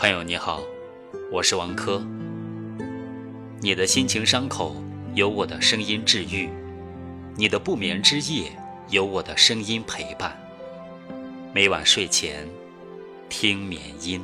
朋友你好，我是王珂。你的心情伤口有我的声音治愈，你的不眠之夜有我的声音陪伴。每晚睡前听眠音。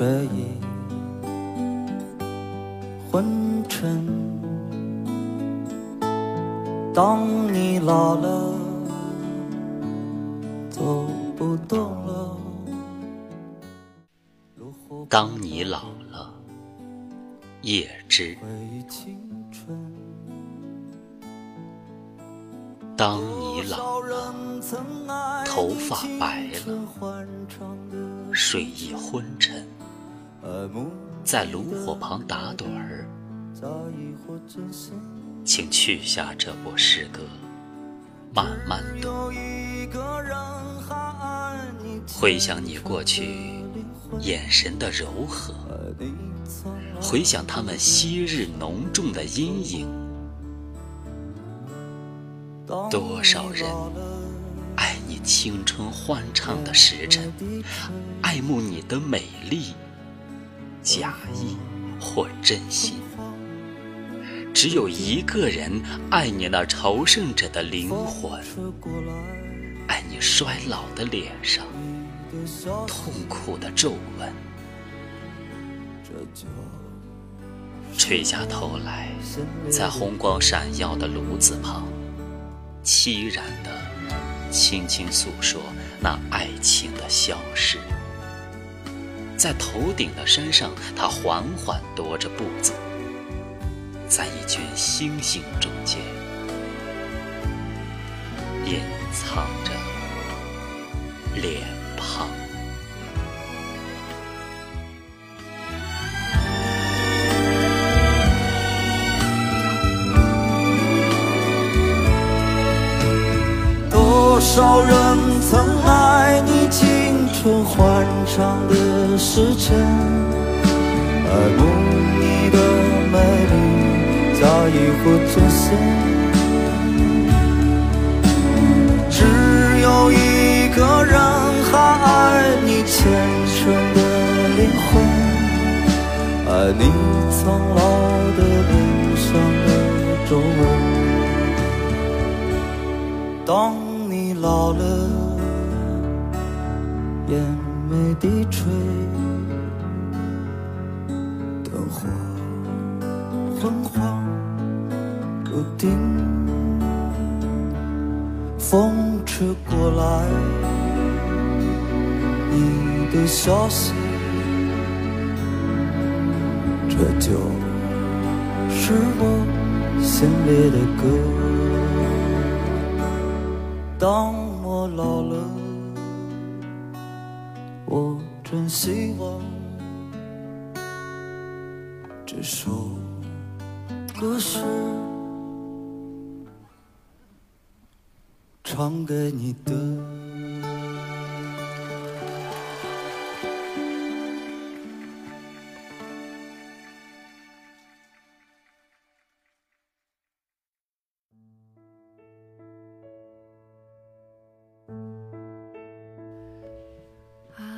睡意昏沉。当你老了，走不动了。当你老了，叶芝。当你老了，头发白了，睡意昏沉，在炉火旁打盹儿，请去下这部诗歌，慢慢读，回想你过去眼神的柔和，回想他们昔日浓重的阴影。多少人爱你青春欢畅的时辰，爱慕你的美丽，假意或真心。只有一个人爱你那朝圣者的灵魂，爱你衰老的脸上痛苦的皱纹。垂下头来，在红光闪耀的炉子旁。凄然的，轻轻诉说那爱情的消逝。在头顶的山上，他缓缓踱着步子，在一群星星中间，隐藏着脸庞。多少人曾爱你青春欢畅的时辰，爱慕你的美丽，假意或真心。只有一个人还爱你虔诚的灵魂，爱你苍老的脸上的皱纹。当你老了，低垂，灯火昏黄不定，风吹过来，你的消息，这就是我心里的歌。当我老了，我真希望这首歌是唱给你的。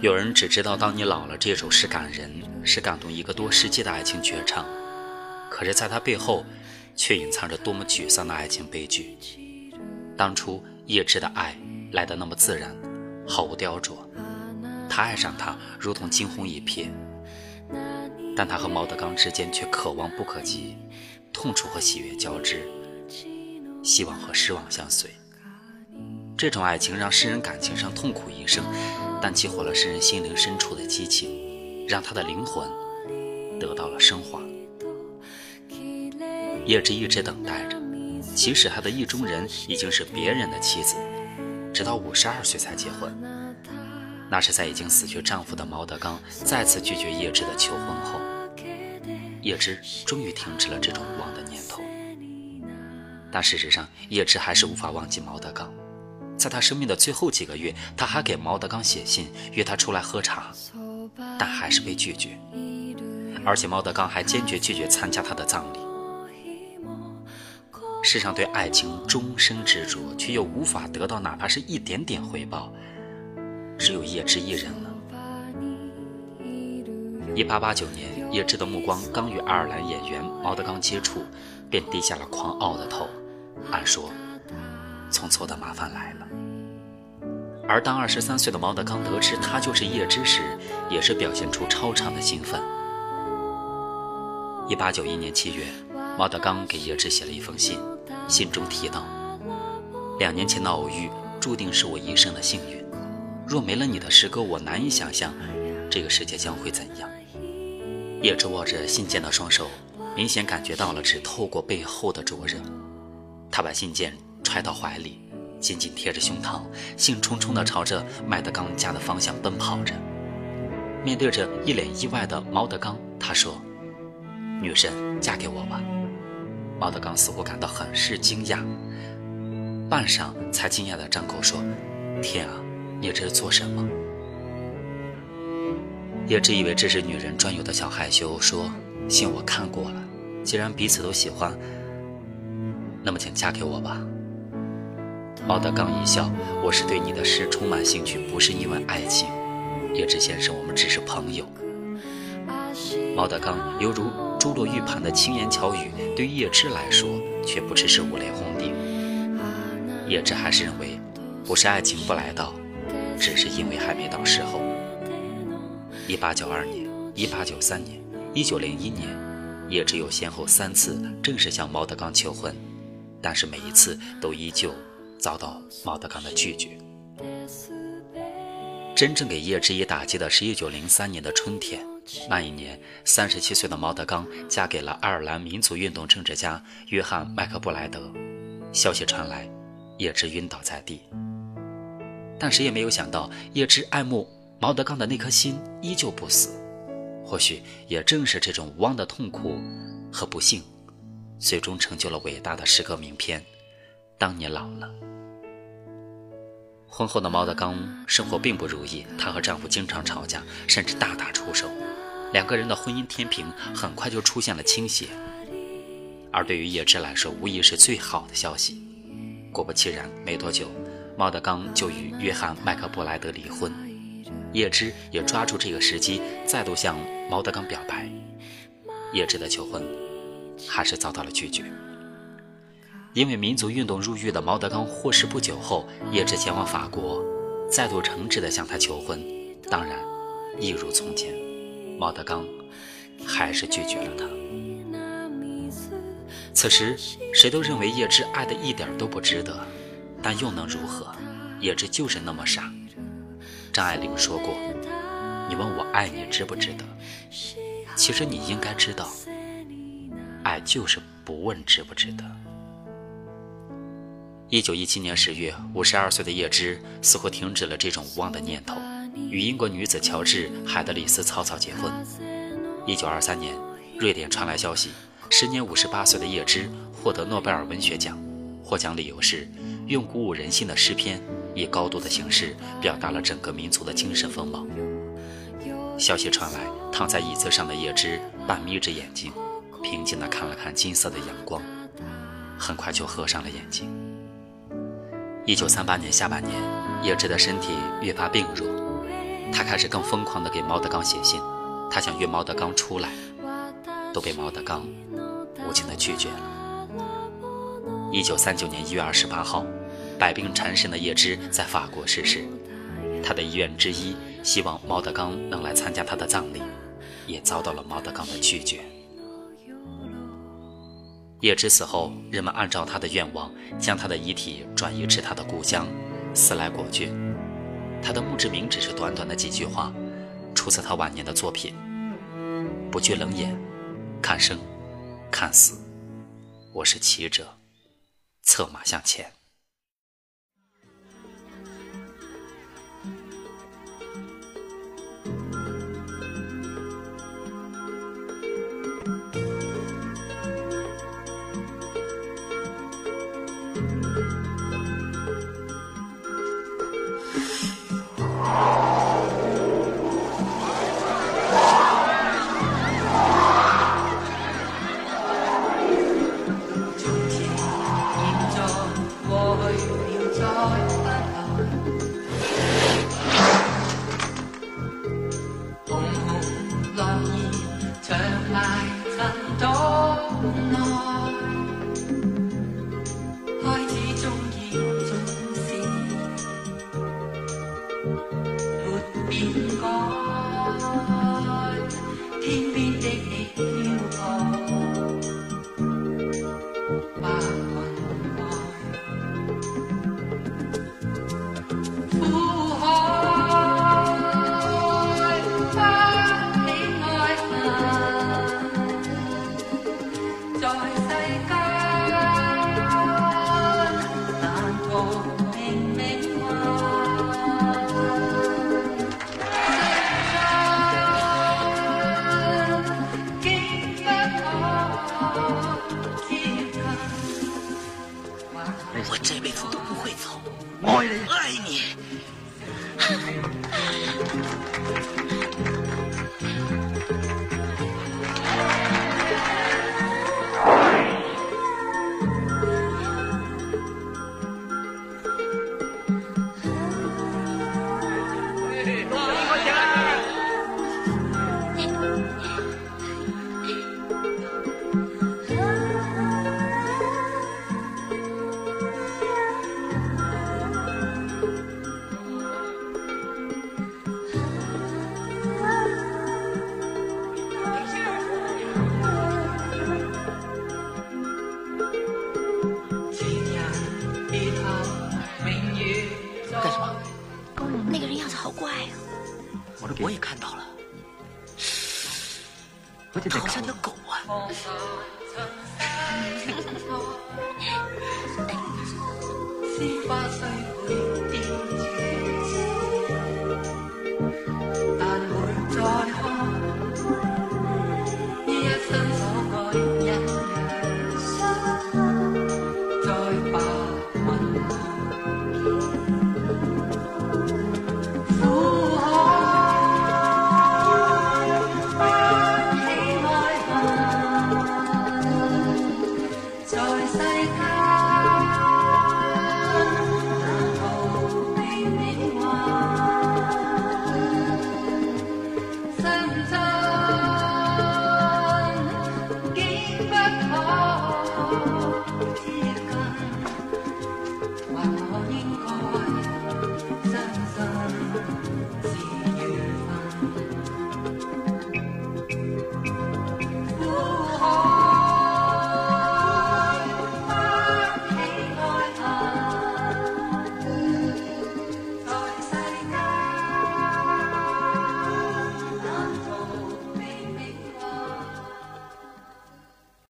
有人只知道《当你老了》这首诗感人，是感动一个多世纪的爱情绝唱。可是，在它背后，却隐藏着多么沮丧的爱情悲剧。当初叶芝的爱来得那么自然，毫无雕琢，他爱上她如同惊鸿一瞥。但他和毛德刚之间却可望不可及，痛楚和喜悦交织，希望和失望相随。这种爱情让诗人感情上痛苦一生。但激活了诗人心灵深处的激情，让他的灵魂得到了升华。叶芝一直等待着，即使他的意中人已经是别人的妻子，直到五十二岁才结婚。那是在已经死去丈夫的毛德刚再次拒绝叶芝的求婚后，叶芝终于停止了这种无望的念头。但事实上，叶芝还是无法忘记毛德刚。在他生命的最后几个月，他还给毛德刚写信，约他出来喝茶，但还是被拒绝。而且毛德刚还坚决拒绝参加他的葬礼。世上对爱情终生执着，却又无法得到哪怕是一点点回报，只有叶芝一人了。一八八九年，叶芝的目光刚与爱尔兰演员毛德刚接触，便低下了狂傲的头，暗说：“从错的麻烦来了。”而当二十三岁的毛德刚得知他就是叶芝时，也是表现出超常的兴奋。一八九一年七月，毛德刚给叶芝写了一封信，信中提到：“两年前的偶遇注定是我一生的幸运，若没了你的诗歌，我难以想象这个世界将会怎样。”叶芝握着信件的双手，明显感觉到了只透过背后的灼热。他把信件揣到怀里。紧紧贴着胸膛，兴冲冲地朝着麦德刚家的方向奔跑着。面对着一脸意外的毛德刚，他说：“女神，嫁给我吧。”毛德刚似乎感到很是惊讶，半晌才惊讶地张口说：“天啊，你这是做什么？”叶芝以为这是女人专有的小害羞，说：“信我看过了，既然彼此都喜欢，那么请嫁给我吧。”毛德刚一笑：“我是对你的诗充满兴趣，不是因为爱情。叶芝先生，我们只是朋友。”毛德刚犹如珠落玉盘的轻言巧语，对叶芝来说却不只是五雷轰顶。叶芝还是认为，不是爱情不来到，只是因为还没到时候。一八九二年、一八九三年、一九零一年，叶芝有先后三次正式向毛德刚求婚，但是每一次都依旧。遭到毛德刚的拒绝。真正给叶芝一打击的是一九零三年的春天，那一年，三十七岁的毛德刚嫁给了爱尔兰民族运动政治家约翰麦克布莱德。消息传来，叶芝晕倒在地。但谁也没有想到，叶芝爱慕毛德刚的那颗心依旧不死。或许也正是这种无望的痛苦和不幸，最终成就了伟大的诗歌名篇。当你老了。婚后的毛德刚生活并不如意，她和丈夫经常吵架，甚至大打出手。两个人的婚姻天平很快就出现了倾斜。而对于叶芝来说，无疑是最好的消息。果不其然，没多久，毛德刚就与约翰麦克布莱德离婚。叶芝也抓住这个时机，再度向毛德刚表白。叶芝的求婚还是遭到了拒绝。因为民族运动入狱的毛德刚获释不久后，叶芝前往法国，再度诚挚地向他求婚。当然，一如从前，毛德刚还是拒绝了他。此时，谁都认为叶芝爱的一点都不值得，但又能如何？叶芝就是那么傻。张爱玲说过：“你问我爱你值不值得？其实你应该知道，爱就是不问值不值得。”一九一七年十月，五十二岁的叶芝似乎停止了这种无望的念头，与英国女子乔治·海德里斯草草结婚。一九二三年，瑞典传来消息，时年五十八岁的叶芝获得诺贝尔文学奖，获奖理由是用鼓舞人心的诗篇，以高度的形式表达了整个民族的精神风貌。消息传来，躺在椅子上的叶芝半眯着眼睛，平静地看了看金色的阳光，很快就合上了眼睛。一九三八年下半年，叶芝的身体越发病弱，他开始更疯狂地给毛德刚写信，他想约毛德刚出来，都被毛德刚无情地拒绝了。一九三九年一月二十八号，百病缠身的叶芝在法国逝世，他的遗愿之一希望毛德刚能来参加他的葬礼，也遭到了毛德刚的拒绝。叶芝死后，人们按照他的愿望，将他的遗体转移至他的故乡斯莱果郡。他的墓志铭只是短短的几句话，出自他晚年的作品：“不惧冷眼，看生，看死，我是骑者，策马向前。” Música 好像条狗啊！在